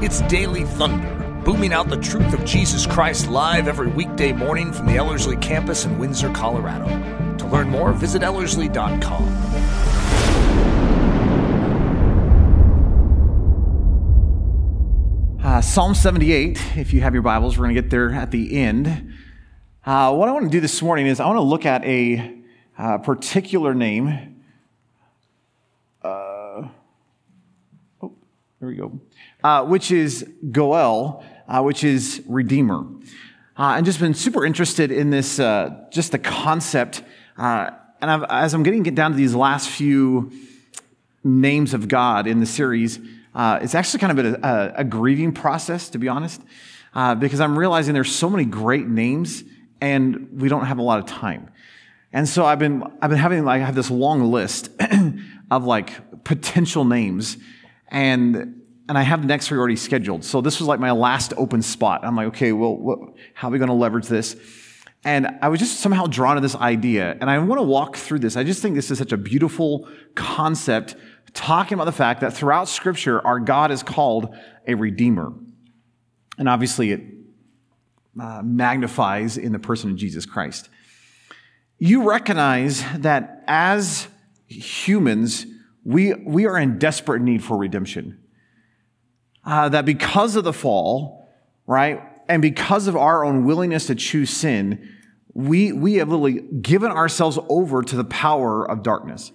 It's Daily Thunder, booming out the truth of Jesus Christ live every weekday morning from the Ellerslie campus in Windsor, Colorado. To learn more, visit Ellerslie.com. Uh, Psalm 78, if you have your Bibles, we're going to get there at the end. Uh, what I want to do this morning is I want to look at a uh, particular name. Uh, oh, there we go. Uh, which is Goel, uh, which is Redeemer. and just been super interested in this, just the concept. and I've, as I'm getting down to these last few names of God in the series, uh, it's actually kind of a, a, a, grieving process, to be honest, uh, because I'm realizing there's so many great names and we don't have a lot of time. And so I've been, I've been having, like, I have this long list of like potential names and, and I have the next three already scheduled. So this was like my last open spot. I'm like, okay, well, what, how are we going to leverage this? And I was just somehow drawn to this idea. And I want to walk through this. I just think this is such a beautiful concept talking about the fact that throughout Scripture, our God is called a redeemer. And obviously, it uh, magnifies in the person of Jesus Christ. You recognize that as humans, we, we are in desperate need for redemption. Uh, that because of the fall, right, and because of our own willingness to choose sin, we, we have literally given ourselves over to the power of darkness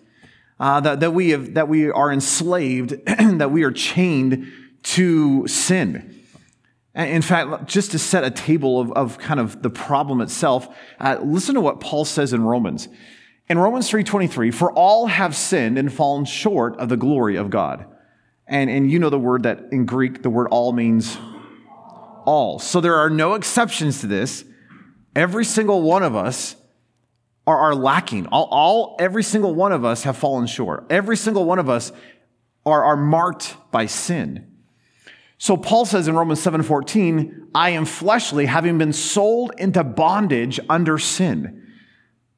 uh, that, that, we have, that we are enslaved, that we are chained to sin. In fact, just to set a table of, of kind of the problem itself, uh, listen to what Paul says in Romans. In Romans 3.23, for all have sinned and fallen short of the glory of God. And, and you know the word that in Greek, the word all means all. So there are no exceptions to this. Every single one of us are, are lacking. All, all, every single one of us have fallen short. Every single one of us are, are marked by sin. So Paul says in Romans 7:14, I am fleshly, having been sold into bondage under sin.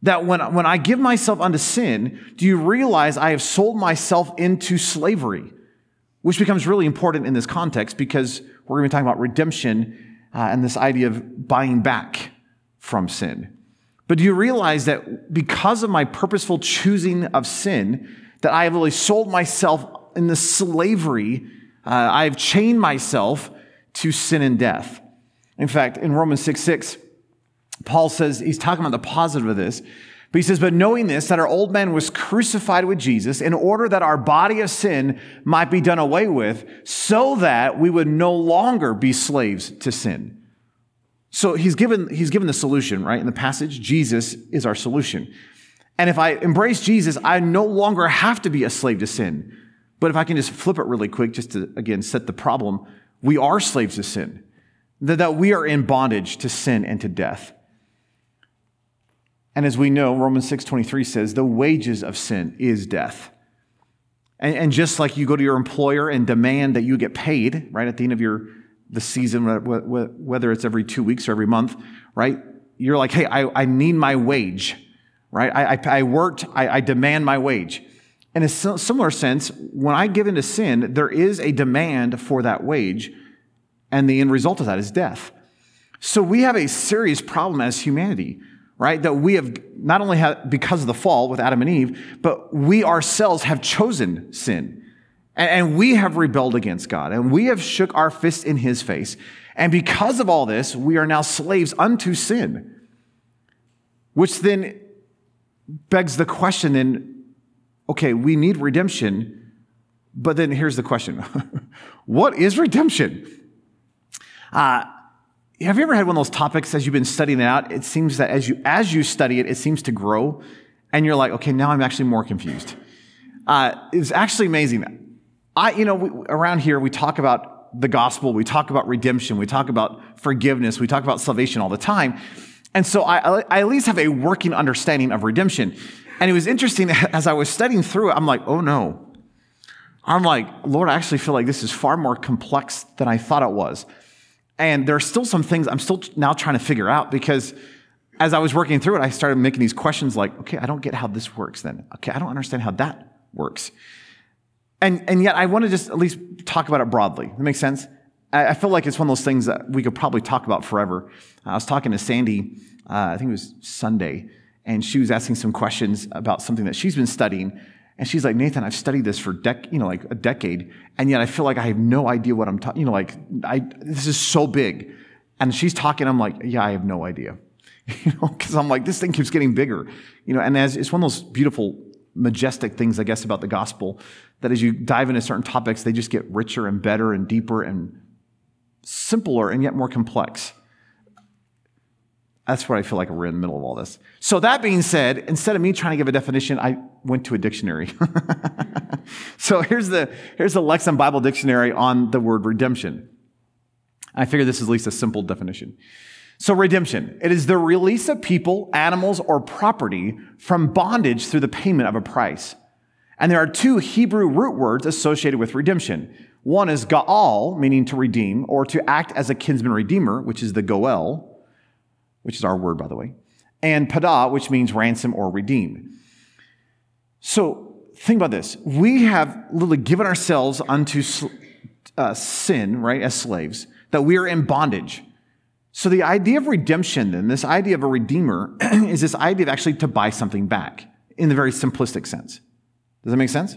That when, when I give myself unto sin, do you realize I have sold myself into slavery? Which becomes really important in this context because we're going to be talking about redemption uh, and this idea of buying back from sin. But do you realize that because of my purposeful choosing of sin, that I have really sold myself in the slavery, uh, I have chained myself to sin and death. In fact, in Romans 6 6, Paul says, he's talking about the positive of this, but he says, But knowing this, that our old man was crucified with Jesus in order that our body of sin might be done away with, so that we would no longer be slaves to sin. So he's given, he's given the solution, right? In the passage, Jesus is our solution. And if I embrace Jesus, I no longer have to be a slave to sin. But if I can just flip it really quick, just to, again, set the problem, we are slaves to sin. That, that we are in bondage to sin and to death. And as we know, Romans 6.23 says, the wages of sin is death. And, and just like you go to your employer and demand that you get paid, right, at the end of your the season, whether it's every two weeks or every month, right? You're like, hey, I, I need my wage, right? I, I, I worked, I, I, demand my wage. In a similar sense, when I give into sin, there is a demand for that wage, and the end result of that is death. So we have a serious problem as humanity, right? That we have not only have, because of the fall with Adam and Eve, but we ourselves have chosen sin. And we have rebelled against God, and we have shook our fist in his face. And because of all this, we are now slaves unto sin. Which then begs the question then, okay, we need redemption, but then here's the question what is redemption? Uh, have you ever had one of those topics as you've been studying it out? It seems that as you as you study it, it seems to grow, and you're like, okay, now I'm actually more confused. Uh, it's actually amazing. I, you know, we, around here we talk about the gospel, we talk about redemption, we talk about forgiveness, we talk about salvation all the time. And so I, I at least have a working understanding of redemption. And it was interesting as I was studying through it, I'm like, oh no. I'm like, Lord, I actually feel like this is far more complex than I thought it was. And there are still some things I'm still now trying to figure out because as I was working through it, I started making these questions like, okay, I don't get how this works then. Okay, I don't understand how that works. And, and yet I want to just at least talk about it broadly. That makes sense? I feel like it's one of those things that we could probably talk about forever. I was talking to Sandy, uh, I think it was Sunday, and she was asking some questions about something that she's been studying. And she's like, Nathan, I've studied this for dec- you know, like a decade, and yet I feel like I have no idea what I'm talking. You know, like I, this is so big. And she's talking, I'm like, yeah, I have no idea. You know, because I'm like, this thing keeps getting bigger. You know, and as it's one of those beautiful, majestic things, I guess, about the gospel, that as you dive into certain topics, they just get richer and better and deeper and simpler and yet more complex. That's what I feel like we're in the middle of all this. So, that being said, instead of me trying to give a definition, I went to a dictionary. so, here's the, here's the Lexham Bible Dictionary on the word redemption. I figure this is at least a simple definition. So, redemption it is the release of people, animals, or property from bondage through the payment of a price. And there are two Hebrew root words associated with redemption. One is ga'al, meaning to redeem, or to act as a kinsman redeemer, which is the goel which is our word, by the way, and pada, which means ransom or redeem. So think about this. We have literally given ourselves unto uh, sin, right, as slaves, that we are in bondage. So the idea of redemption, then, this idea of a redeemer, is this idea of actually to buy something back in the very simplistic sense. Does that make sense?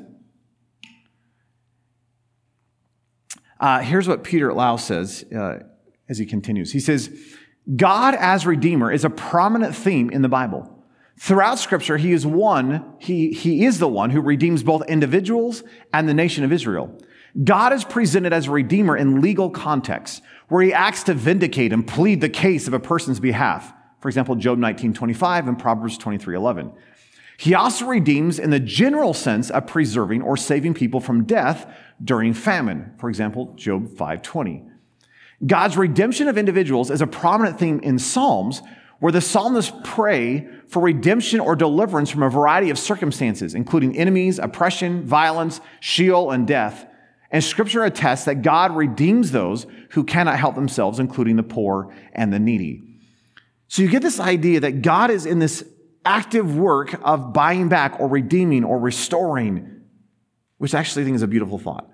Uh, here's what Peter Lau says uh, as he continues. He says, God as Redeemer is a prominent theme in the Bible. Throughout Scripture, He is one, He, he is the one who redeems both individuals and the nation of Israel. God is presented as a Redeemer in legal contexts, where He acts to vindicate and plead the case of a person's behalf. For example, Job 19:25 and Proverbs 23:11. He also redeems in the general sense of preserving or saving people from death during famine. For example, Job 5:20. God's redemption of individuals is a prominent theme in Psalms where the psalmists pray for redemption or deliverance from a variety of circumstances, including enemies, oppression, violence, Sheol, and death. And scripture attests that God redeems those who cannot help themselves, including the poor and the needy. So you get this idea that God is in this active work of buying back or redeeming or restoring, which actually I think is a beautiful thought.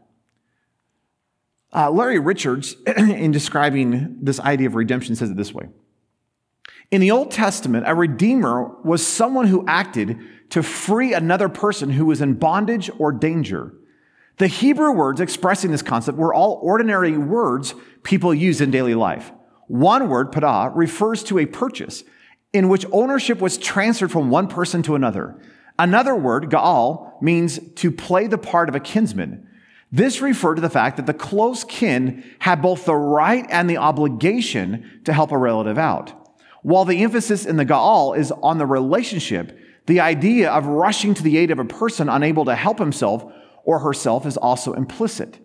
Uh, Larry Richards, in describing this idea of redemption, says it this way In the Old Testament, a redeemer was someone who acted to free another person who was in bondage or danger. The Hebrew words expressing this concept were all ordinary words people use in daily life. One word, pada, refers to a purchase in which ownership was transferred from one person to another. Another word, ga'al, means to play the part of a kinsman. This referred to the fact that the close kin had both the right and the obligation to help a relative out. While the emphasis in the Ga'al is on the relationship, the idea of rushing to the aid of a person unable to help himself or herself is also implicit.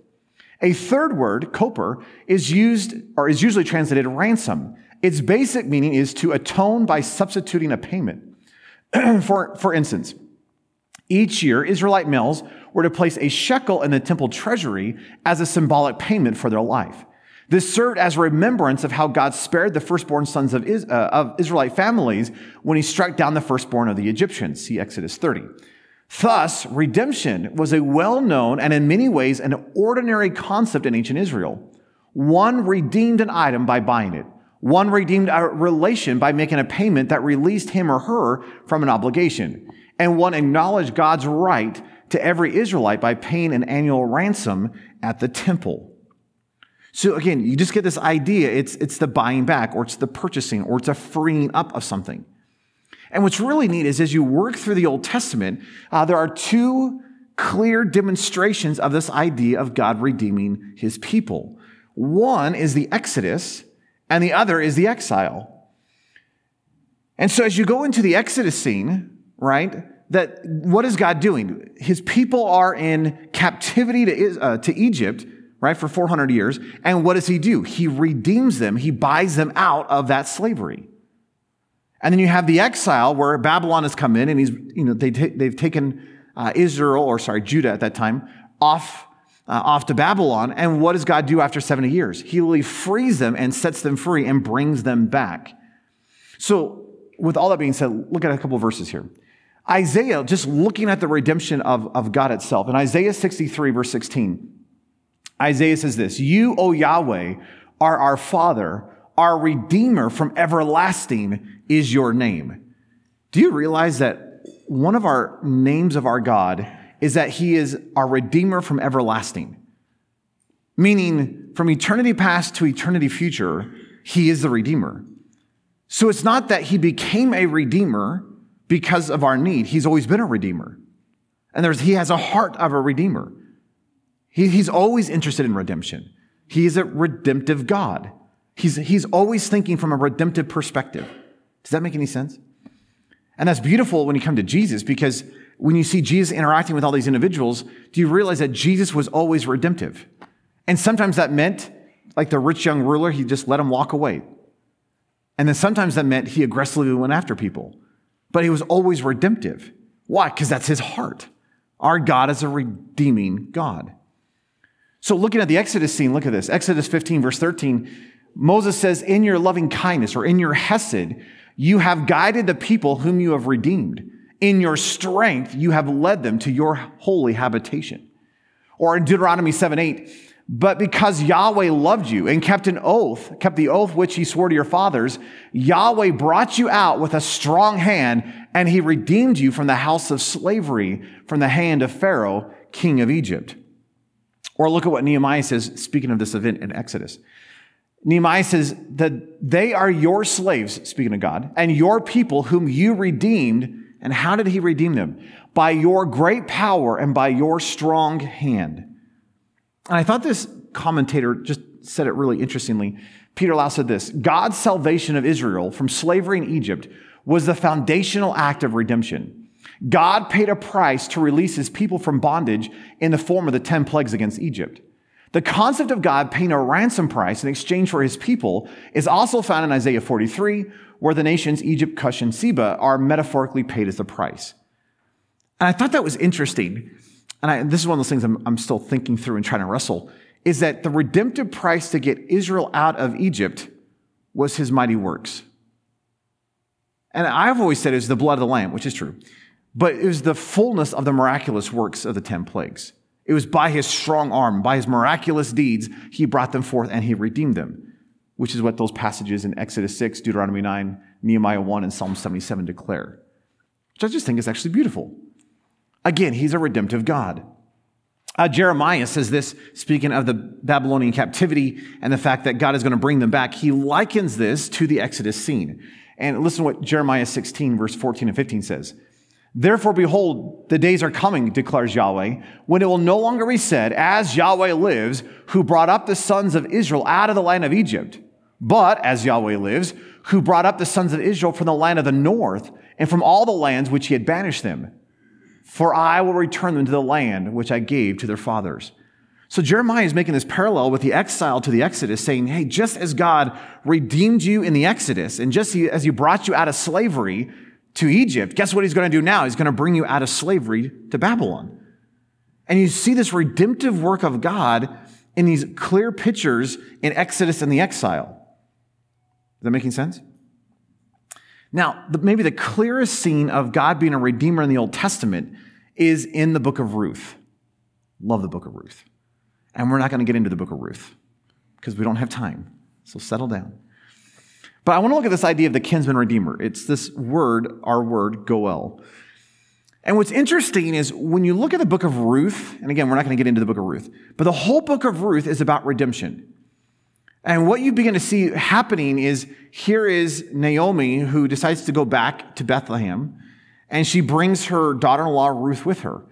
A third word, koper, is used or is usually translated ransom. Its basic meaning is to atone by substituting a payment. for, for instance, each year, Israelite males were to place a shekel in the temple treasury as a symbolic payment for their life. This served as remembrance of how God spared the firstborn sons of, uh, of Israelite families when he struck down the firstborn of the Egyptians. See Exodus 30. Thus, redemption was a well known and in many ways an ordinary concept in ancient Israel. One redeemed an item by buying it. One redeemed a relation by making a payment that released him or her from an obligation. And one acknowledged God's right to every Israelite by paying an annual ransom at the temple. So again, you just get this idea it's, it's the buying back, or it's the purchasing, or it's a freeing up of something. And what's really neat is as you work through the Old Testament, uh, there are two clear demonstrations of this idea of God redeeming his people. One is the Exodus, and the other is the exile. And so as you go into the Exodus scene, right, that what is God doing? His people are in captivity to, uh, to Egypt, right, for 400 years. And what does he do? He redeems them. He buys them out of that slavery. And then you have the exile where Babylon has come in and he's, you know, they t- they've taken uh, Israel, or sorry, Judah at that time, off, uh, off to Babylon. And what does God do after 70 years? He really frees them and sets them free and brings them back. So with all that being said, look at a couple verses here. Isaiah, just looking at the redemption of, of God itself, in Isaiah 63, verse 16, Isaiah says this You, O Yahweh, are our Father, our Redeemer from everlasting is your name. Do you realize that one of our names of our God is that He is our Redeemer from everlasting? Meaning, from eternity past to eternity future, He is the Redeemer. So it's not that He became a Redeemer because of our need, He's always been a Redeemer. And there's, He has a heart of a Redeemer. He, he's always interested in redemption. He is a redemptive God. He's, he's always thinking from a redemptive perspective. Does that make any sense? And that's beautiful when you come to Jesus because when you see Jesus interacting with all these individuals, do you realize that Jesus was always redemptive? And sometimes that meant, like the rich young ruler, he just let him walk away. And then sometimes that meant he aggressively went after people. But he was always redemptive. Why? Because that's his heart. Our God is a redeeming God. So, looking at the Exodus scene, look at this Exodus 15, verse 13. Moses says, In your loving kindness or in your hesed, you have guided the people whom you have redeemed. In your strength, you have led them to your holy habitation. Or in Deuteronomy 7 8, but because Yahweh loved you and kept an oath, kept the oath which he swore to your fathers, Yahweh brought you out with a strong hand and he redeemed you from the house of slavery, from the hand of Pharaoh, king of Egypt. Or look at what Nehemiah says, speaking of this event in Exodus. Nehemiah says that they are your slaves, speaking of God, and your people whom you redeemed. And how did he redeem them? By your great power and by your strong hand. And I thought this commentator just said it really interestingly. Peter Lau said this God's salvation of Israel from slavery in Egypt was the foundational act of redemption. God paid a price to release his people from bondage in the form of the 10 plagues against Egypt. The concept of God paying a ransom price in exchange for his people is also found in Isaiah 43, where the nations Egypt, Cush, and Seba are metaphorically paid as the price. And I thought that was interesting. And I, this is one of those things I'm, I'm still thinking through and trying to wrestle is that the redemptive price to get Israel out of Egypt was his mighty works. And I've always said it was the blood of the Lamb, which is true. But it was the fullness of the miraculous works of the 10 plagues. It was by his strong arm, by his miraculous deeds, he brought them forth and he redeemed them, which is what those passages in Exodus 6, Deuteronomy 9, Nehemiah 1, and Psalm 77 declare. Which I just think is actually beautiful. Again, he's a redemptive God. Uh, Jeremiah says this, speaking of the Babylonian captivity and the fact that God is going to bring them back. He likens this to the Exodus scene. And listen to what Jeremiah 16, verse 14 and 15 says. Therefore, behold, the days are coming, declares Yahweh, when it will no longer be said, As Yahweh lives, who brought up the sons of Israel out of the land of Egypt, but as Yahweh lives, who brought up the sons of Israel from the land of the north and from all the lands which he had banished them. For I will return them to the land which I gave to their fathers. So Jeremiah is making this parallel with the exile to the Exodus, saying, Hey, just as God redeemed you in the Exodus, and just as he brought you out of slavery, to Egypt, guess what he's going to do now? He's going to bring you out of slavery to Babylon. And you see this redemptive work of God in these clear pictures in Exodus and the exile. Is that making sense? Now, maybe the clearest scene of God being a redeemer in the Old Testament is in the book of Ruth. Love the book of Ruth. And we're not going to get into the book of Ruth because we don't have time. So settle down. But I want to look at this idea of the kinsman redeemer. It's this word, our word, goel. And what's interesting is when you look at the book of Ruth, and again, we're not going to get into the book of Ruth, but the whole book of Ruth is about redemption. And what you begin to see happening is here is Naomi who decides to go back to Bethlehem, and she brings her daughter in law Ruth with her.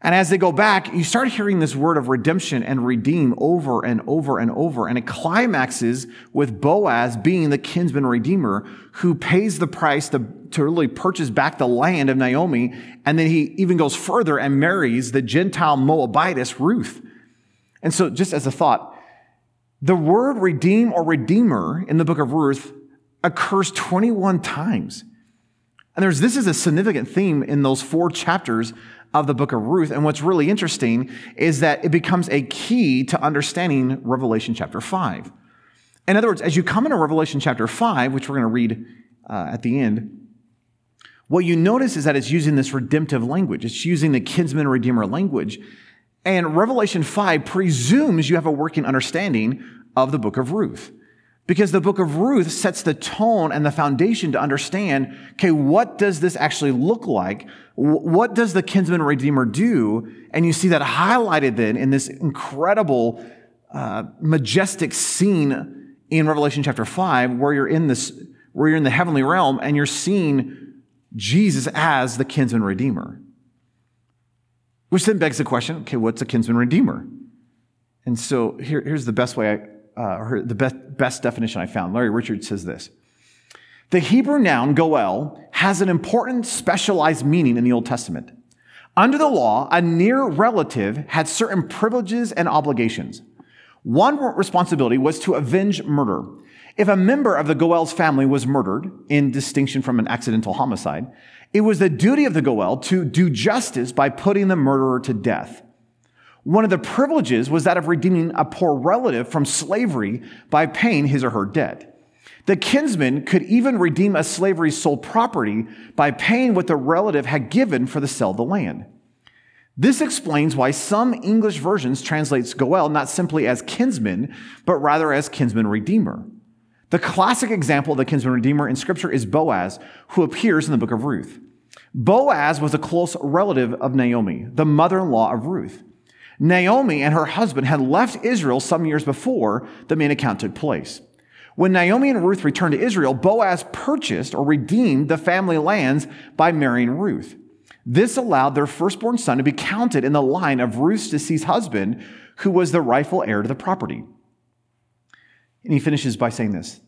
And as they go back, you start hearing this word of redemption and redeem over and over and over. And it climaxes with Boaz being the kinsman redeemer who pays the price to, to really purchase back the land of Naomi. And then he even goes further and marries the Gentile Moabitess Ruth. And so, just as a thought, the word redeem or redeemer in the book of Ruth occurs 21 times. And there's, this is a significant theme in those four chapters of the book of Ruth. And what's really interesting is that it becomes a key to understanding Revelation chapter 5. In other words, as you come into Revelation chapter 5, which we're going to read uh, at the end, what you notice is that it's using this redemptive language. It's using the kinsman redeemer language. And Revelation 5 presumes you have a working understanding of the book of Ruth. Because the book of Ruth sets the tone and the foundation to understand, okay, what does this actually look like? What does the kinsman redeemer do? And you see that highlighted then in this incredible, uh, majestic scene in Revelation chapter 5, where you're in this, where you're in the heavenly realm and you're seeing Jesus as the kinsman redeemer. Which then begs the question, okay, what's a kinsman redeemer? And so here, here's the best way I, uh, the best, best definition I found. Larry Richards says this The Hebrew noun goel has an important specialized meaning in the Old Testament. Under the law, a near relative had certain privileges and obligations. One responsibility was to avenge murder. If a member of the Goel's family was murdered, in distinction from an accidental homicide, it was the duty of the Goel to do justice by putting the murderer to death. One of the privileges was that of redeeming a poor relative from slavery by paying his or her debt. The kinsman could even redeem a slavery's sold property by paying what the relative had given for the sale of the land. This explains why some English versions translates Goel not simply as kinsman, but rather as kinsman redeemer. The classic example of the kinsman redeemer in scripture is Boaz, who appears in the book of Ruth. Boaz was a close relative of Naomi, the mother-in-law of Ruth. Naomi and her husband had left Israel some years before the main account took place. When Naomi and Ruth returned to Israel, Boaz purchased or redeemed the family lands by marrying Ruth. This allowed their firstborn son to be counted in the line of Ruth's deceased husband, who was the rightful heir to the property. And he finishes by saying this,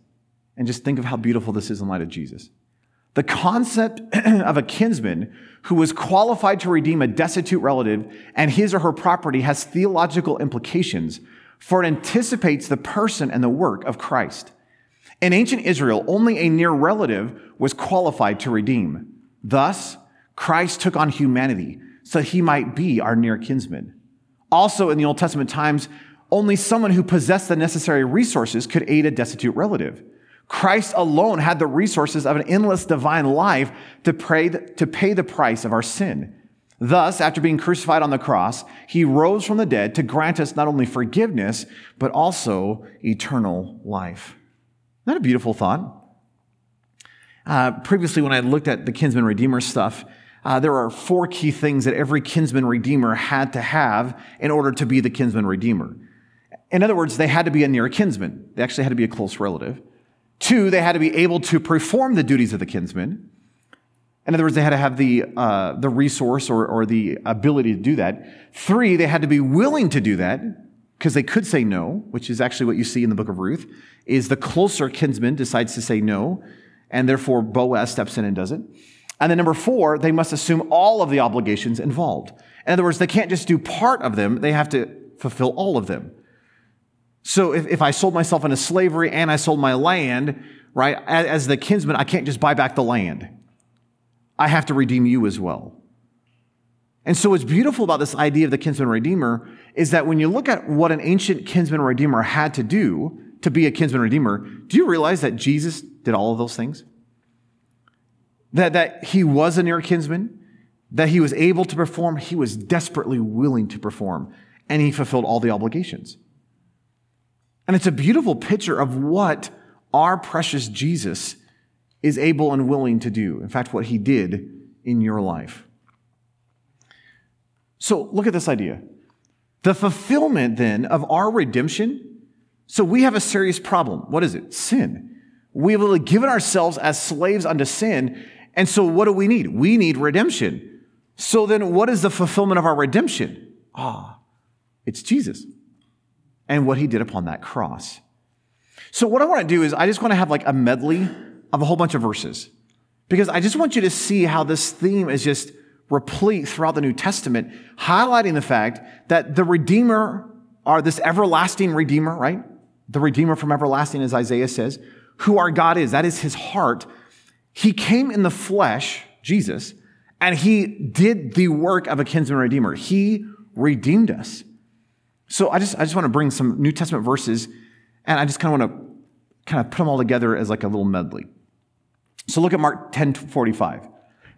and just think of how beautiful this is in light of Jesus. The concept of a kinsman who was qualified to redeem a destitute relative and his or her property has theological implications, for it anticipates the person and the work of Christ. In ancient Israel, only a near relative was qualified to redeem. Thus, Christ took on humanity so he might be our near kinsman. Also, in the Old Testament times, only someone who possessed the necessary resources could aid a destitute relative. Christ alone had the resources of an endless divine life to, pray, to pay the price of our sin. Thus, after being crucified on the cross, he rose from the dead to grant us not only forgiveness, but also eternal life. Isn't that a beautiful thought? Uh, previously, when I looked at the kinsman redeemer stuff, uh, there are four key things that every kinsman redeemer had to have in order to be the kinsman redeemer. In other words, they had to be a near kinsman. They actually had to be a close relative. Two, they had to be able to perform the duties of the kinsman. In other words, they had to have the, uh, the resource or, or the ability to do that. Three, they had to be willing to do that because they could say no, which is actually what you see in the book of Ruth, is the closer kinsman decides to say no, and therefore Boaz steps in and does it. And then number four, they must assume all of the obligations involved. In other words, they can't just do part of them, they have to fulfill all of them. So if, if I sold myself into slavery and I sold my land, right, as, as the kinsman, I can't just buy back the land. I have to redeem you as well. And so what's beautiful about this idea of the kinsman redeemer is that when you look at what an ancient kinsman redeemer had to do to be a kinsman redeemer, do you realize that Jesus did all of those things? That, that he was a near kinsman, that he was able to perform, he was desperately willing to perform, and he fulfilled all the obligations. And it's a beautiful picture of what our precious Jesus is able and willing to do. In fact, what he did in your life. So look at this idea. The fulfillment then of our redemption. So we have a serious problem. What is it? Sin. We have given ourselves as slaves unto sin. And so what do we need? We need redemption. So then what is the fulfillment of our redemption? Ah, it's Jesus and what he did upon that cross. So, what I want to do is, I just want to have like a medley of a whole bunch of verses because I just want you to see how this theme is just replete throughout the New Testament, highlighting the fact that the Redeemer, are this everlasting Redeemer, right? The Redeemer from everlasting, as Isaiah says, who our God is. That is his heart. He came in the flesh, Jesus, and he did the work of a kinsman redeemer. He redeemed us. So I just, I just want to bring some New Testament verses and I just kind of want to kind of put them all together as like a little medley. So look at Mark 10 45.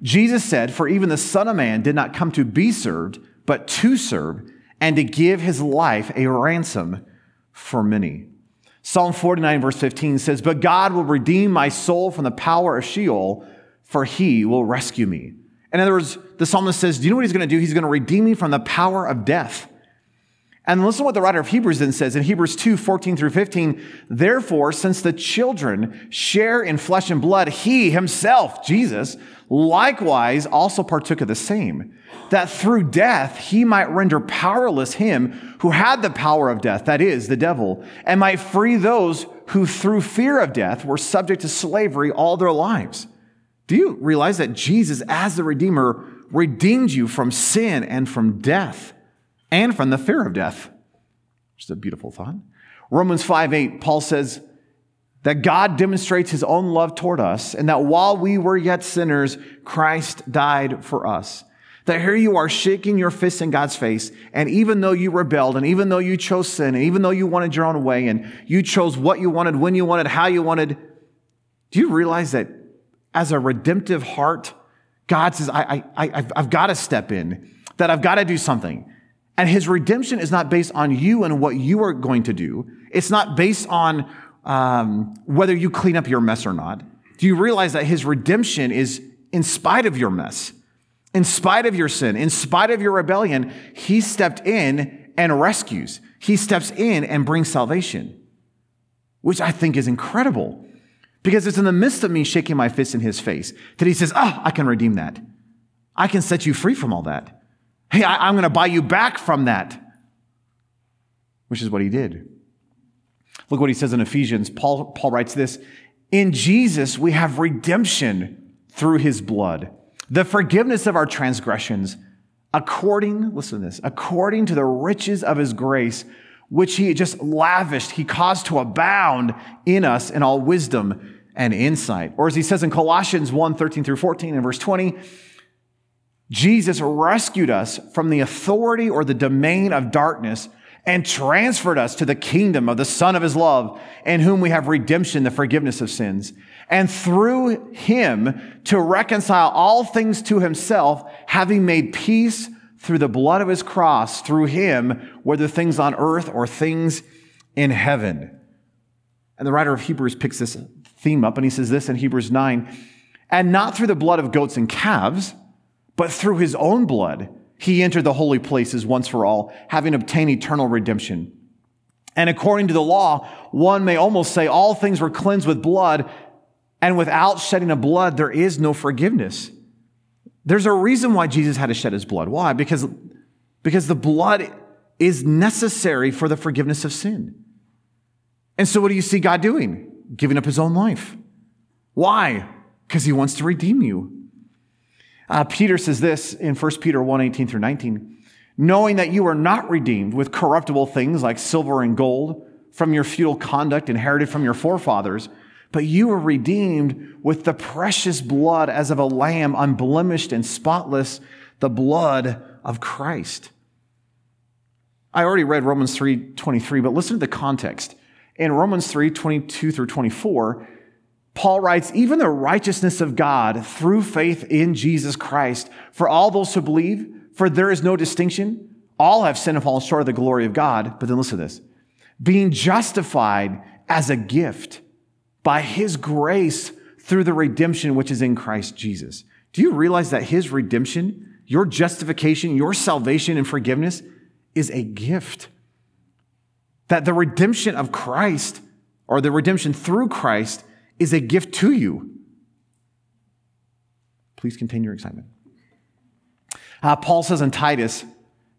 Jesus said, For even the Son of Man did not come to be served, but to serve and to give his life a ransom for many. Psalm 49, verse 15 says, But God will redeem my soul from the power of Sheol, for he will rescue me. In other words, the psalmist says, Do you know what he's going to do? He's going to redeem me from the power of death. And listen to what the writer of Hebrews then says in Hebrews 2 14 through 15. Therefore, since the children share in flesh and blood, he himself, Jesus, likewise also partook of the same, that through death he might render powerless him who had the power of death, that is, the devil, and might free those who through fear of death were subject to slavery all their lives. Do you realize that Jesus, as the Redeemer, redeemed you from sin and from death? And from the fear of death. Is a beautiful thought. Romans 5 8, Paul says that God demonstrates his own love toward us, and that while we were yet sinners, Christ died for us. That here you are shaking your fist in God's face, and even though you rebelled, and even though you chose sin, and even though you wanted your own way, and you chose what you wanted, when you wanted, how you wanted, do you realize that as a redemptive heart, God says, I, I, I, I've got to step in, that I've got to do something. And his redemption is not based on you and what you are going to do. It's not based on um, whether you clean up your mess or not. Do you realize that his redemption is in spite of your mess, in spite of your sin, in spite of your rebellion? He stepped in and rescues. He steps in and brings salvation, which I think is incredible because it's in the midst of me shaking my fist in his face that he says, Oh, I can redeem that. I can set you free from all that. Hey, I, am going to buy you back from that, which is what he did. Look what he says in Ephesians. Paul, Paul writes this In Jesus, we have redemption through his blood, the forgiveness of our transgressions, according, listen to this, according to the riches of his grace, which he just lavished, he caused to abound in us in all wisdom and insight. Or as he says in Colossians 1 13 through 14 and verse 20, Jesus rescued us from the authority or the domain of darkness and transferred us to the kingdom of the Son of His love, in whom we have redemption, the forgiveness of sins. And through Him to reconcile all things to Himself, having made peace through the blood of His cross, through Him, whether things on earth or things in heaven. And the writer of Hebrews picks this theme up and he says this in Hebrews 9, and not through the blood of goats and calves, but through his own blood, he entered the holy places once for all, having obtained eternal redemption. And according to the law, one may almost say all things were cleansed with blood, and without shedding of blood, there is no forgiveness. There's a reason why Jesus had to shed his blood. Why? Because, because the blood is necessary for the forgiveness of sin. And so, what do you see God doing? Giving up his own life. Why? Because he wants to redeem you. Uh, Peter says this in 1 Peter 1 18 through 19 knowing that you are not redeemed with corruptible things like silver and gold from your futile conduct inherited from your forefathers, but you are redeemed with the precious blood as of a lamb, unblemished and spotless, the blood of Christ. I already read Romans 3 23, but listen to the context. In Romans 3 22 through 24, Paul writes, even the righteousness of God through faith in Jesus Christ for all those who believe, for there is no distinction. All have sinned and fallen short of the glory of God. But then listen to this being justified as a gift by his grace through the redemption which is in Christ Jesus. Do you realize that his redemption, your justification, your salvation and forgiveness is a gift? That the redemption of Christ or the redemption through Christ is a gift to you. Please continue your excitement. Uh, Paul says in Titus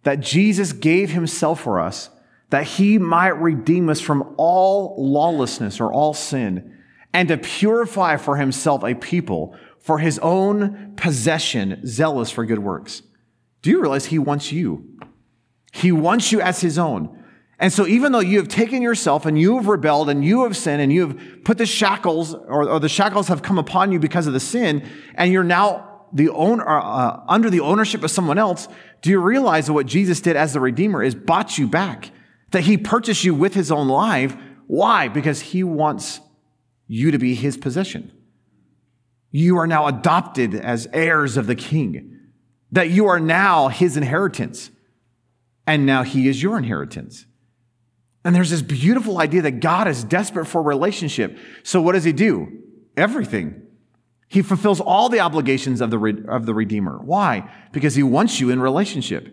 that Jesus gave himself for us that he might redeem us from all lawlessness or all sin and to purify for himself a people for his own possession, zealous for good works. Do you realize he wants you? He wants you as his own. And so, even though you have taken yourself and you have rebelled and you have sinned and you have put the shackles or, or the shackles have come upon you because of the sin, and you're now the owner, uh, uh, under the ownership of someone else, do you realize that what Jesus did as the Redeemer is bought you back? That he purchased you with his own life. Why? Because he wants you to be his possession. You are now adopted as heirs of the king, that you are now his inheritance. and now he is your inheritance. And there's this beautiful idea that God is desperate for relationship. So what does he do? Everything. He fulfills all the obligations of the, of the Redeemer. Why? Because he wants you in relationship.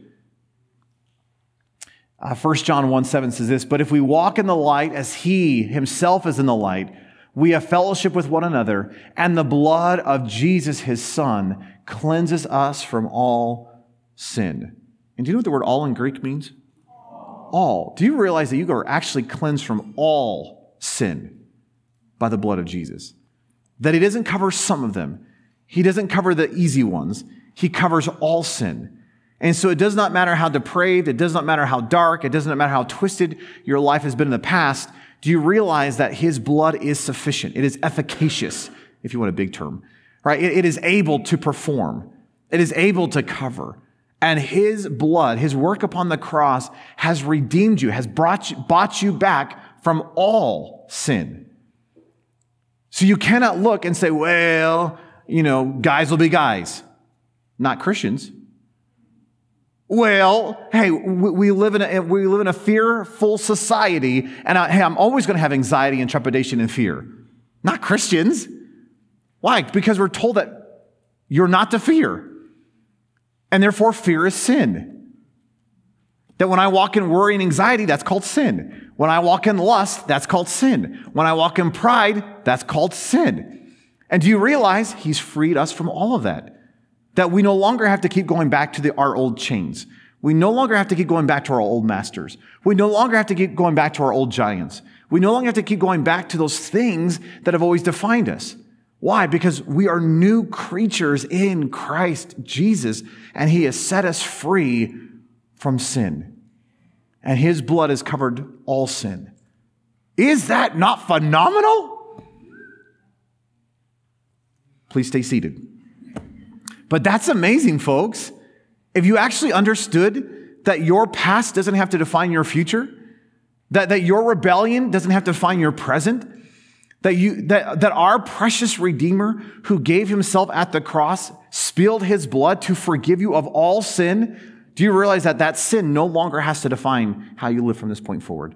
Uh, 1 John 1 7 says this, But if we walk in the light as he himself is in the light, we have fellowship with one another, and the blood of Jesus, his son, cleanses us from all sin. And do you know what the word all in Greek means? All. Do you realize that you are actually cleansed from all sin by the blood of Jesus? That he doesn't cover some of them. He doesn't cover the easy ones. He covers all sin. And so it does not matter how depraved, it does not matter how dark, it doesn't matter how twisted your life has been in the past. Do you realize that his blood is sufficient? It is efficacious, if you want a big term, right? it, it is able to perform. It is able to cover. And his blood, his work upon the cross has redeemed you, has brought you, bought you back from all sin. So you cannot look and say, well, you know, guys will be guys. Not Christians. Well, hey, we live in a, we live in a fearful society, and I, hey, I'm always going to have anxiety and trepidation and fear. Not Christians. Why? Because we're told that you're not to fear. And therefore, fear is sin. That when I walk in worry and anxiety, that's called sin. When I walk in lust, that's called sin. When I walk in pride, that's called sin. And do you realize he's freed us from all of that? That we no longer have to keep going back to the, our old chains. We no longer have to keep going back to our old masters. We no longer have to keep going back to our old giants. We no longer have to keep going back to those things that have always defined us. Why? Because we are new creatures in Christ Jesus, and He has set us free from sin. And His blood has covered all sin. Is that not phenomenal? Please stay seated. But that's amazing, folks. If you actually understood that your past doesn't have to define your future, that, that your rebellion doesn't have to define your present, that, you, that, that our precious Redeemer who gave himself at the cross spilled his blood to forgive you of all sin, do you realize that that sin no longer has to define how you live from this point forward?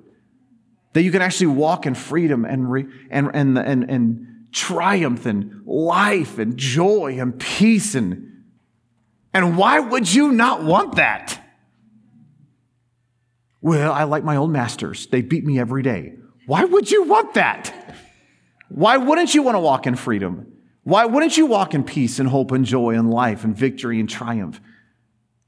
That you can actually walk in freedom and, re, and, and, and, and triumph and life and joy and peace and, and why would you not want that? Well, I like my old masters. They beat me every day. Why would you want that? Why wouldn't you want to walk in freedom? Why wouldn't you walk in peace and hope and joy and life and victory and triumph?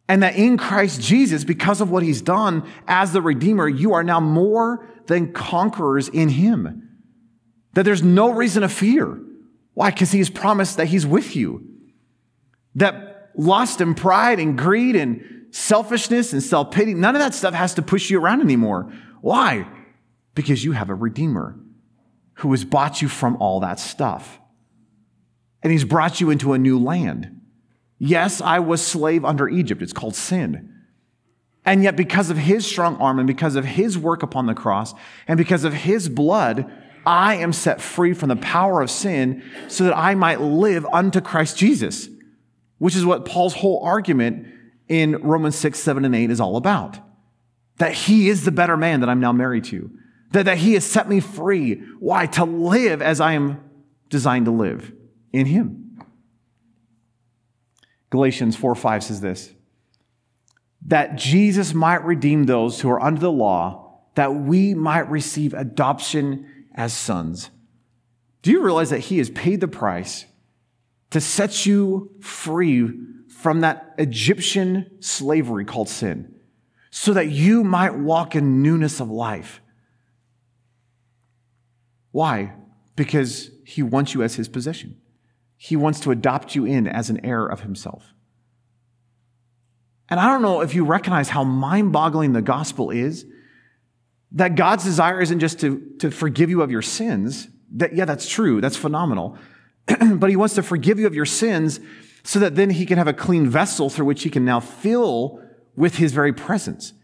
And that in Christ Jesus, because of what he's done as the Redeemer, you are now more than conquerors in him that there's no reason to fear. Why? Because he has promised that he's with you. That lust and pride and greed and selfishness and self pity, none of that stuff has to push you around anymore. Why? Because you have a Redeemer who has bought you from all that stuff. And he's brought you into a new land. Yes, I was slave under Egypt. It's called sin. And yet, because of his strong arm and because of his work upon the cross and because of his blood, I am set free from the power of sin so that I might live unto Christ Jesus, which is what Paul's whole argument in Romans 6, 7, and 8 is all about. That he is the better man that I'm now married to. That, that he has set me free. Why? To live as I am designed to live in him. Galatians 4, 5 says this that Jesus might redeem those who are under the law, that we might receive adoption as sons. Do you realize that He has paid the price to set you free from that Egyptian slavery called sin so that you might walk in newness of life? Why? Because He wants you as His possession. He wants to adopt you in as an heir of Himself. And I don't know if you recognize how mind boggling the gospel is that God's desire isn't just to, to forgive you of your sins. That, yeah, that's true. That's phenomenal. but he wants to forgive you of your sins so that then he can have a clean vessel through which he can now fill with his very presence.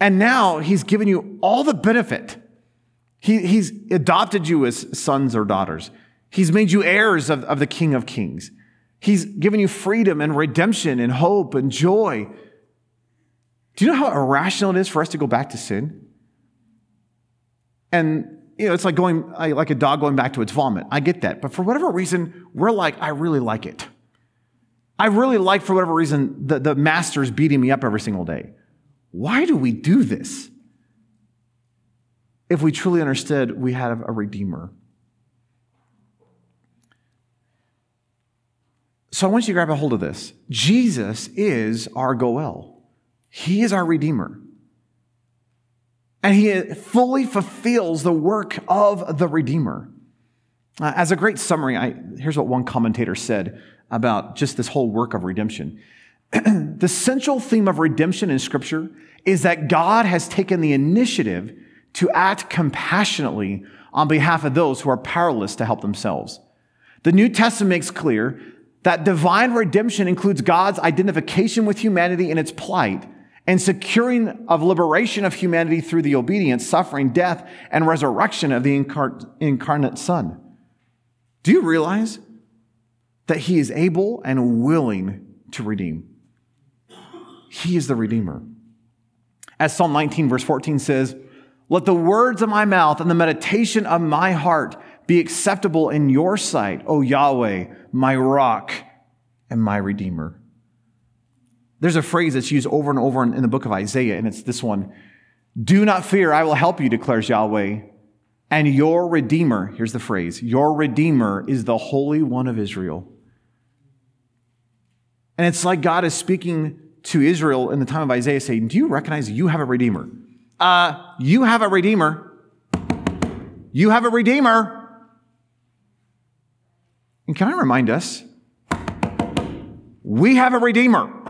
And now he's given you all the benefit. He, he's adopted you as sons or daughters. He's made you heirs of, of the King of Kings. He's given you freedom and redemption and hope and joy. Do you know how irrational it is for us to go back to sin? And you know, it's like going like a dog going back to its vomit. I get that, but for whatever reason, we're like, I really like it. I really like, for whatever reason, the, the master's beating me up every single day. Why do we do this? If we truly understood we had a redeemer. So I want you to grab a hold of this. Jesus is our Goel. He is our Redeemer. And he fully fulfills the work of the Redeemer. Uh, as a great summary, I, here's what one commentator said about just this whole work of redemption. the central theme of redemption in Scripture is that God has taken the initiative to act compassionately on behalf of those who are powerless to help themselves. The New Testament makes clear that divine redemption includes God's identification with humanity in its plight and securing of liberation of humanity through the obedience, suffering, death, and resurrection of the incarnate Son. Do you realize that He is able and willing to redeem? He is the Redeemer. As Psalm 19, verse 14 says, Let the words of my mouth and the meditation of my heart be acceptable in your sight, O Yahweh, my rock and my Redeemer. There's a phrase that's used over and over in, the book of Isaiah, and it's this one Do not fear, I will help you, declares Yahweh. And your Redeemer, here's the phrase, your Redeemer is the Holy One of Israel. And it's like God is speaking to Israel in the time of Isaiah, saying, Do you recognize you have a Redeemer? Uh, you have a Redeemer. You have a Redeemer. And can I remind us? We have a Redeemer.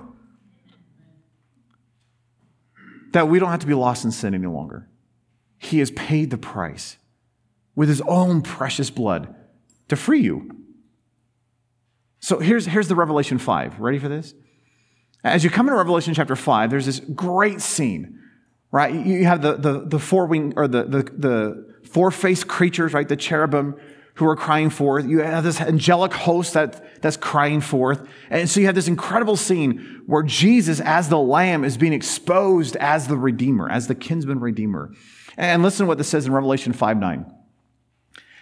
that we don't have to be lost in sin any longer. He has paid the price with his own precious blood to free you. So here's, here's the Revelation 5. Ready for this? As you come into Revelation chapter 5, there's this great scene, right? You have the, the, the four wing or the, the, the four faced creatures, right? The cherubim who are crying forth. You have this angelic host that, that's crying forth. And so you have this incredible scene where Jesus, as the Lamb, is being exposed as the Redeemer, as the kinsman Redeemer. And listen to what this says in Revelation 5 9.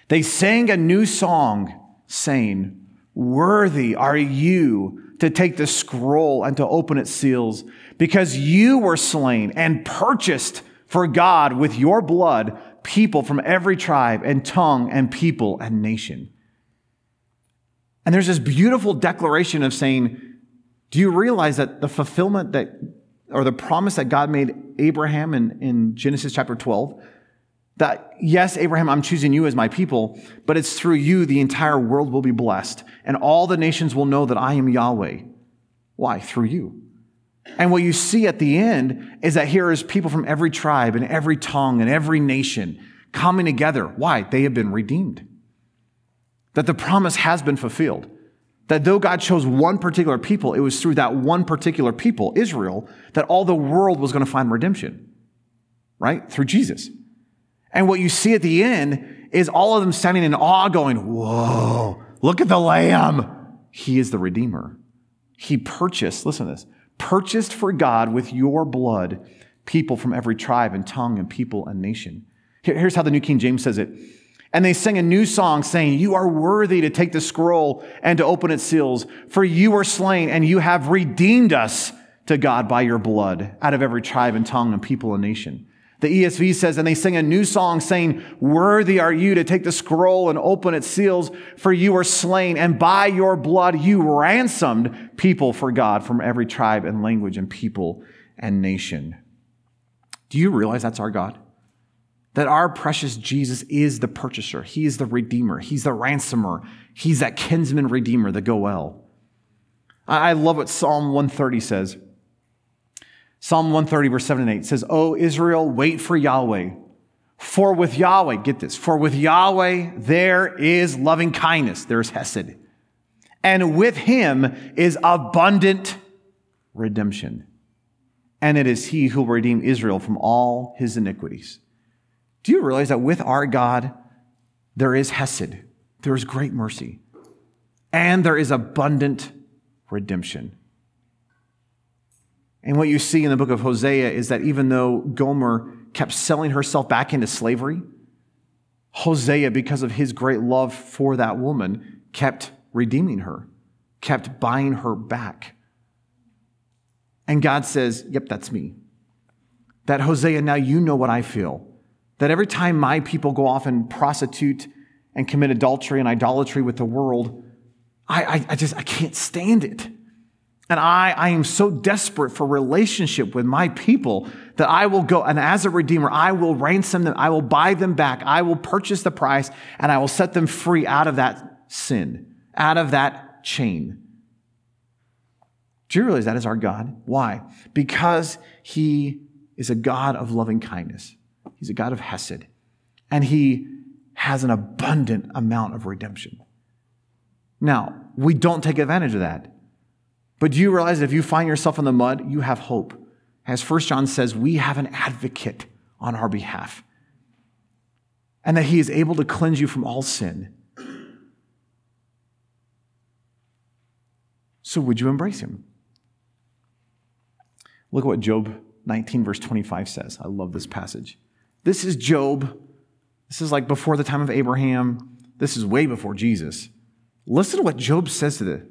They sang a new song, saying, Worthy are you to take the scroll and to open its seals, because you were slain and purchased for God with your blood people from every tribe and tongue and people and nation. And there's this beautiful declaration of saying, do you realize that the fulfillment that, or the promise that God made Abraham in, in Genesis chapter 12, that yes, Abraham, I'm choosing you as my people, but it's through you the entire world will be blessed, and all the nations will know that I am Yahweh. Why? Through you. And what you see at the end is that here is people from every tribe and every tongue and every nation coming together. Why? They have been redeemed. That the promise has been fulfilled. That though God chose one particular people, it was through that one particular people, Israel, that all the world was going to find redemption. Right? Through Jesus. And what you see at the end is all of them standing in awe, going, Whoa, look at the Lamb. He is the Redeemer. He purchased, listen to this, purchased for God with your blood people from every tribe and tongue and people and nation. Here's how the New King James says it. And they sang a new song saying, You are worthy to take the scroll and to open its seals, for you were slain and you have redeemed us to God by your blood out of every tribe and tongue and people and nation. The ESV says, and they sing a new song saying, Worthy are you to take the scroll and open its seals, for you were slain, and by your blood you ransomed people for God from every tribe and language and people and nation. Do you realize that's our God? That our precious Jesus is the purchaser. He is the redeemer. He's the ransomer. He's that kinsman redeemer, the Goel. I love what Psalm 130 says. Psalm 130, verse 7 and 8 says, O Israel, wait for Yahweh. For with Yahweh, get this, for with Yahweh there is loving kindness, there's Hesed. And with him is abundant redemption. And it is he who will redeem Israel from all his iniquities. Do you realize that with our God, there is Hesed, there is great mercy, and there is abundant redemption? And what you see in the book of Hosea is that even though Gomer kept selling herself back into slavery, Hosea, because of his great love for that woman, kept redeeming her, kept buying her back. And God says, Yep, that's me. That Hosea, now you know what I feel. That every time my people go off and prostitute and commit adultery and idolatry with the world, I, I, I just I can't stand it. And I, I am so desperate for relationship with my people that I will go, and as a redeemer, I will ransom them, I will buy them back, I will purchase the price, and I will set them free out of that sin, out of that chain. Do you realize that is our God? Why? Because He is a God of loving kindness. He's a God of Hesed. And He has an abundant amount of redemption. Now, we don't take advantage of that. But do you realize that if you find yourself in the mud, you have hope? As 1 John says, we have an advocate on our behalf, and that he is able to cleanse you from all sin. So, would you embrace him? Look at what Job 19, verse 25 says. I love this passage. This is Job. This is like before the time of Abraham. This is way before Jesus. Listen to what Job says to this.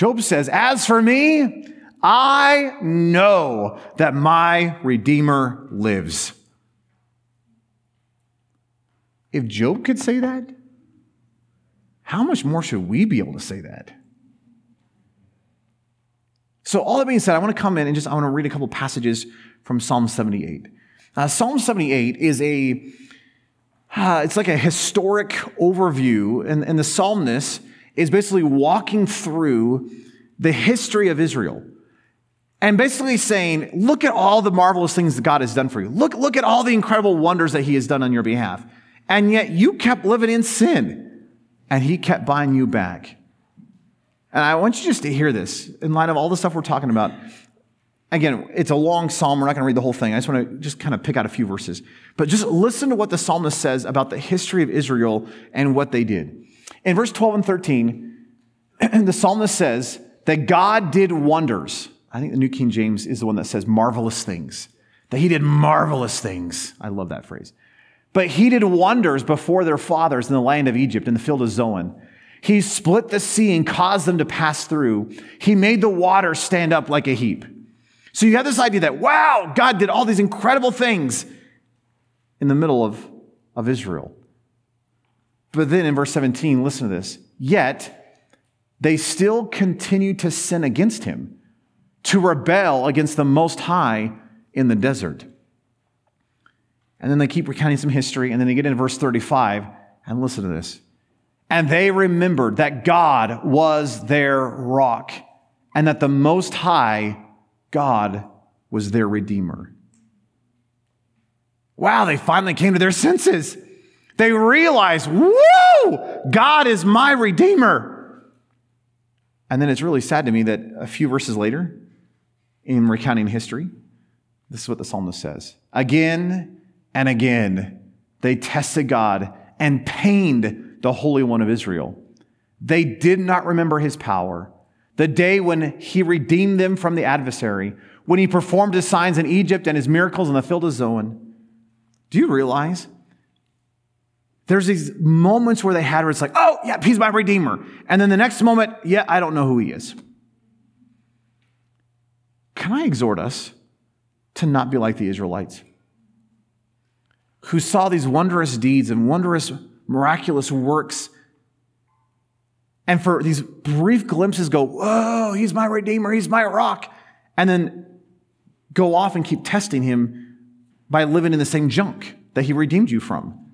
Job says, As for me, I know that my Redeemer lives. If Job could say that, how much more should we be able to say that? So, all that being said, I want to come in and just I want to read a couple passages from Psalm 78. Uh, Psalm 78 is a uh, it's like a historic overview, and, and the psalmist is basically walking through the history of Israel and basically saying, look at all the marvelous things that God has done for you. Look, look at all the incredible wonders that he has done on your behalf. And yet you kept living in sin and he kept buying you back. And I want you just to hear this in light of all the stuff we're talking about. Again, it's a long psalm. We're not going to read the whole thing. I just want to just kind of pick out a few verses. But just listen to what the psalmist says about the history of Israel and what they did. In verse 12 and 13, the psalmist says that God did wonders. I think the New King James is the one that says marvelous things, that he did marvelous things. I love that phrase. But he did wonders before their fathers in the land of Egypt, in the field of Zoan. He split the sea and caused them to pass through. He made the water stand up like a heap. So you have this idea that, wow, God did all these incredible things in the middle of, of Israel. But then in verse 17, listen to this. Yet they still continue to sin against him, to rebel against the Most High in the desert. And then they keep recounting some history, and then they get into verse 35, and listen to this. And they remembered that God was their rock, and that the Most High God was their Redeemer. Wow, they finally came to their senses. They realize, woo, God is my Redeemer. And then it's really sad to me that a few verses later, in recounting history, this is what the psalmist says. Again and again, they tested God and pained the Holy One of Israel. They did not remember his power, the day when he redeemed them from the adversary, when he performed his signs in Egypt and his miracles in the field of Zoan. Do you realize there's these moments where they had where it's like, oh, yeah, he's my redeemer. And then the next moment, yeah, I don't know who he is. Can I exhort us to not be like the Israelites who saw these wondrous deeds and wondrous, miraculous works? And for these brief glimpses, go, whoa, he's my redeemer, he's my rock. And then go off and keep testing him by living in the same junk that he redeemed you from.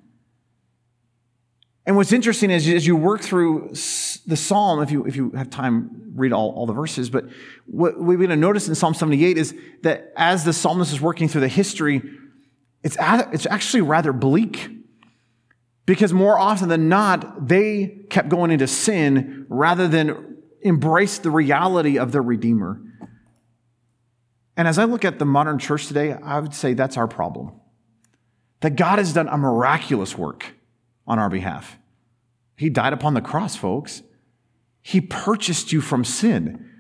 And what's interesting is as you work through the psalm, if you, if you have time, read all, all the verses, but what we're going to notice in Psalm 78 is that as the psalmist is working through the history, it's, it's actually rather bleak. Because more often than not, they kept going into sin rather than embrace the reality of their Redeemer. And as I look at the modern church today, I would say that's our problem. That God has done a miraculous work on our behalf. He died upon the cross, folks. He purchased you from sin.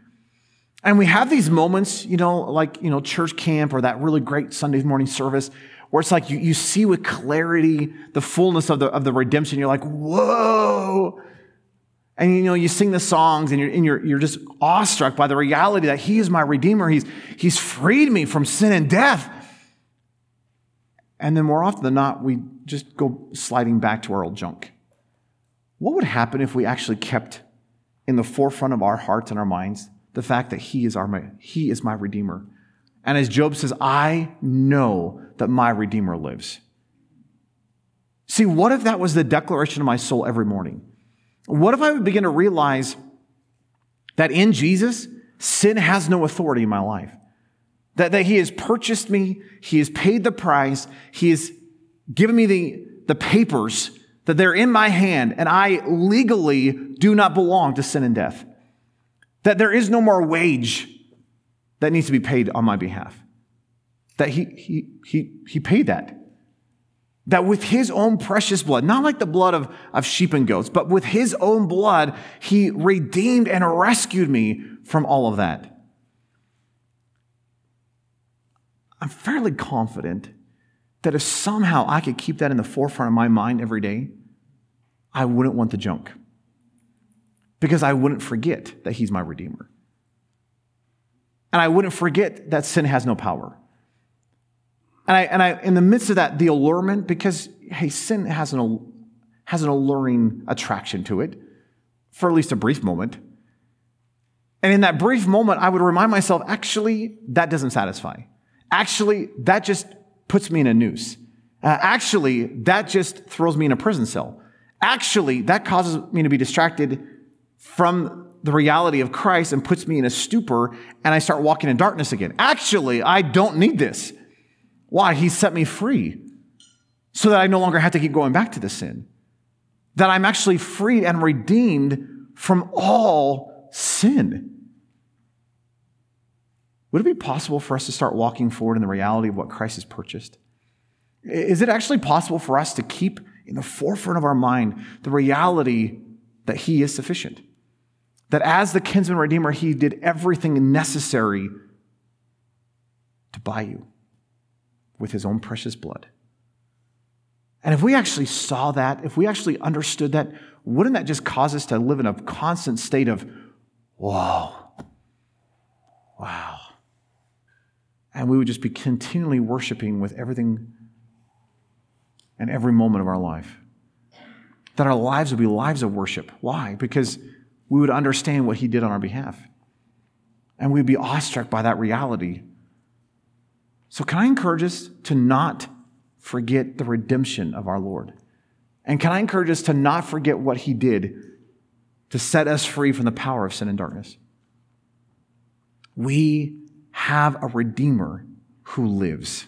And we have these moments, you know, like, you know, church camp or that really great Sunday morning service where it's like you, you see with clarity the fullness of the, of the redemption. You're like, whoa. And you know, you sing the songs and you're, and you're, you're just awestruck by the reality that He is my Redeemer. He's, he's freed me from sin and death. And then more often than not, we just go sliding back to our old junk. What would happen if we actually kept in the forefront of our hearts and our minds the fact that He is, our, he is my Redeemer? And as Job says, I know that my Redeemer lives. See, what if that was the declaration of my soul every morning? What if I would begin to realize that in Jesus, sin has no authority in my life? That, that He has purchased me, He has paid the price, He has given me the, the papers, that they're in my hand, and I legally do not belong to sin and death. That there is no more wage that needs to be paid on my behalf. That He, he, he, he paid that that with his own precious blood, not like the blood of, of sheep and goats, but with his own blood, he redeemed and rescued me from all of that. I'm fairly confident that if somehow I could keep that in the forefront of my mind every day, I wouldn't want the junk. Because I wouldn't forget that he's my redeemer. And I wouldn't forget that sin has no power. And I, and I, in the midst of that, the allurement, because, hey, sin has an, has an alluring attraction to it for at least a brief moment. And in that brief moment, I would remind myself, actually, that doesn't satisfy. Actually, that just puts me in a noose. Uh, actually, that just throws me in a prison cell. Actually, that causes me to be distracted from the reality of Christ and puts me in a stupor, and I start walking in darkness again. Actually, I don't need this. Why? He set me free so that I no longer have to keep going back to the sin. That I'm actually freed and redeemed from all sin. Would it be possible for us to start walking forward in the reality of what Christ has purchased? Is it actually possible for us to keep in the forefront of our mind the reality that He is sufficient? That as the kinsman redeemer, He did everything necessary to buy you with his own precious blood. And if we actually saw that, if we actually understood that, wouldn't that just cause us to live in a constant state of, whoa, wow. And we would just be continually worshiping with everything and every moment of our life. That our lives would be lives of worship. Why? Because we would understand what he did on our behalf. And we'd be awestruck by that reality so, can I encourage us to not forget the redemption of our Lord? And can I encourage us to not forget what he did to set us free from the power of sin and darkness? We have a Redeemer who lives.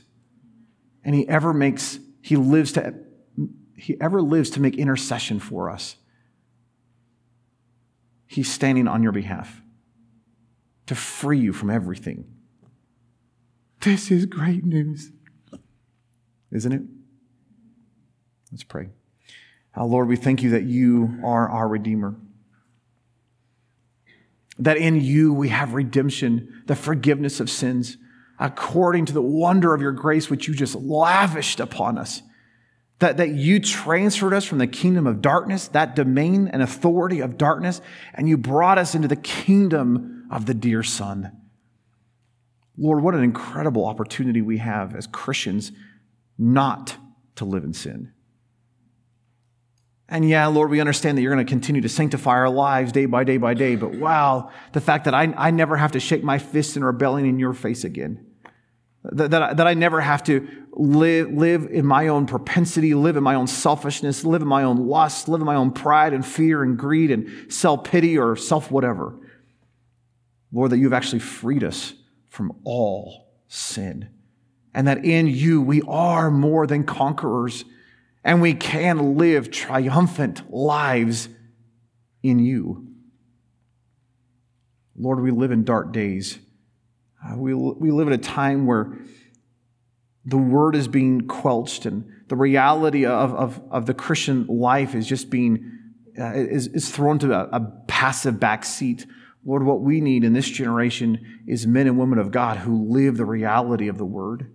And he ever makes, he lives to, he ever lives to make intercession for us. He's standing on your behalf to free you from everything this is great news. Isn't it? Let's pray. Uh, Lord, we thank you that you are our Redeemer. That in you we have redemption, the forgiveness of sins, according to the wonder of your grace, which you just lavished upon us. That, that you transferred us from the kingdom of darkness, that domain and authority of darkness, and you brought us into the kingdom of the dear Son. Lord, what an incredible opportunity we have as Christians not to live in sin. And yeah, Lord, we understand that you're going to continue to sanctify our lives day by day by day, but wow, the fact that I, I never have to shake my fist in rebellion in your face again. That, that, I, that I never have to live, live in my own propensity, live in my own selfishness, live in my own lust, live in my own pride and fear and greed and self pity or self whatever. Lord, that you've actually freed us from all sin. And that in you we are more than conquerors and we can live triumphant lives in you. Lord, we live in dark days. Uh, we, we live at a time where the word is being quelched and the reality of, of, of the Christian life is just being, uh, is, is thrown to a, a passive back seat Lord, what we need in this generation is men and women of God who live the reality of the word.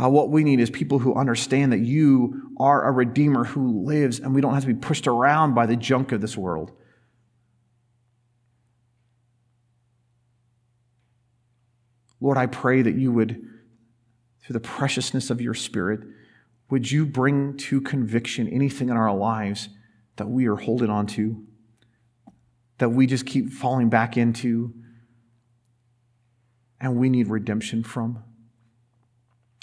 Uh, what we need is people who understand that you are a redeemer who lives and we don't have to be pushed around by the junk of this world. Lord, I pray that you would, through the preciousness of your Spirit, would you bring to conviction anything in our lives that we are holding on to, that we just keep falling back into, and we need redemption from?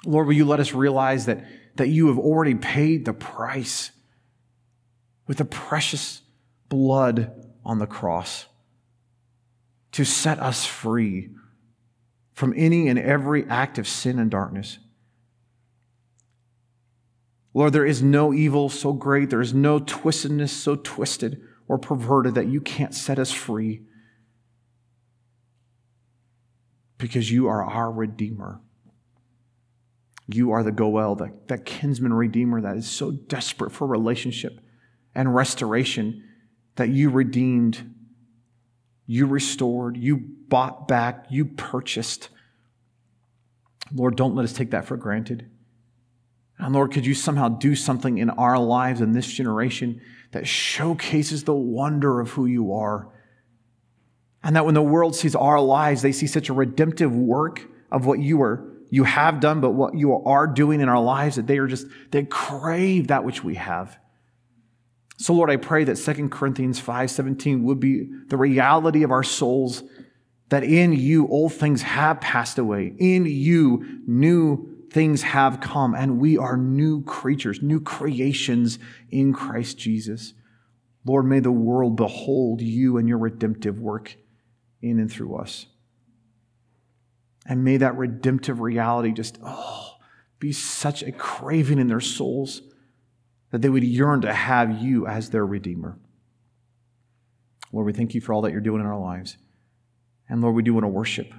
Lord, will you let us realize that, that you have already paid the price with the precious blood on the cross to set us free from any and every act of sin and darkness. Lord, there is no evil so great, there is no twistedness so twisted or perverted that you can't set us free because you are our Redeemer. You are the Goel, that, that kinsman redeemer that is so desperate for relationship and restoration that you redeemed, you restored, you bought back, you purchased. Lord, don't let us take that for granted. And Lord, could you somehow do something in our lives in this generation that showcases the wonder of who you are? And that when the world sees our lives, they see such a redemptive work of what you are you have done, but what you are doing in our lives, that they are just, they crave that which we have. So, Lord, I pray that 2 Corinthians 5:17 would be the reality of our souls, that in you old things have passed away. In you new things have come, and we are new creatures, new creations in Christ Jesus. Lord, may the world behold you and your redemptive work in and through us. And may that redemptive reality just, oh, be such a craving in their souls that they would yearn to have you as their Redeemer. Lord, we thank you for all that you're doing in our lives. And Lord, we do want to worship.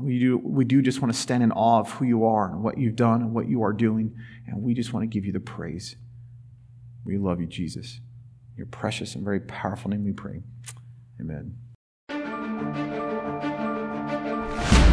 We do, we do just want to stand in awe of who you are and what you've done and what you are doing. And we just want to give you the praise. We love you, Jesus. Your precious and very powerful name we pray. Amen.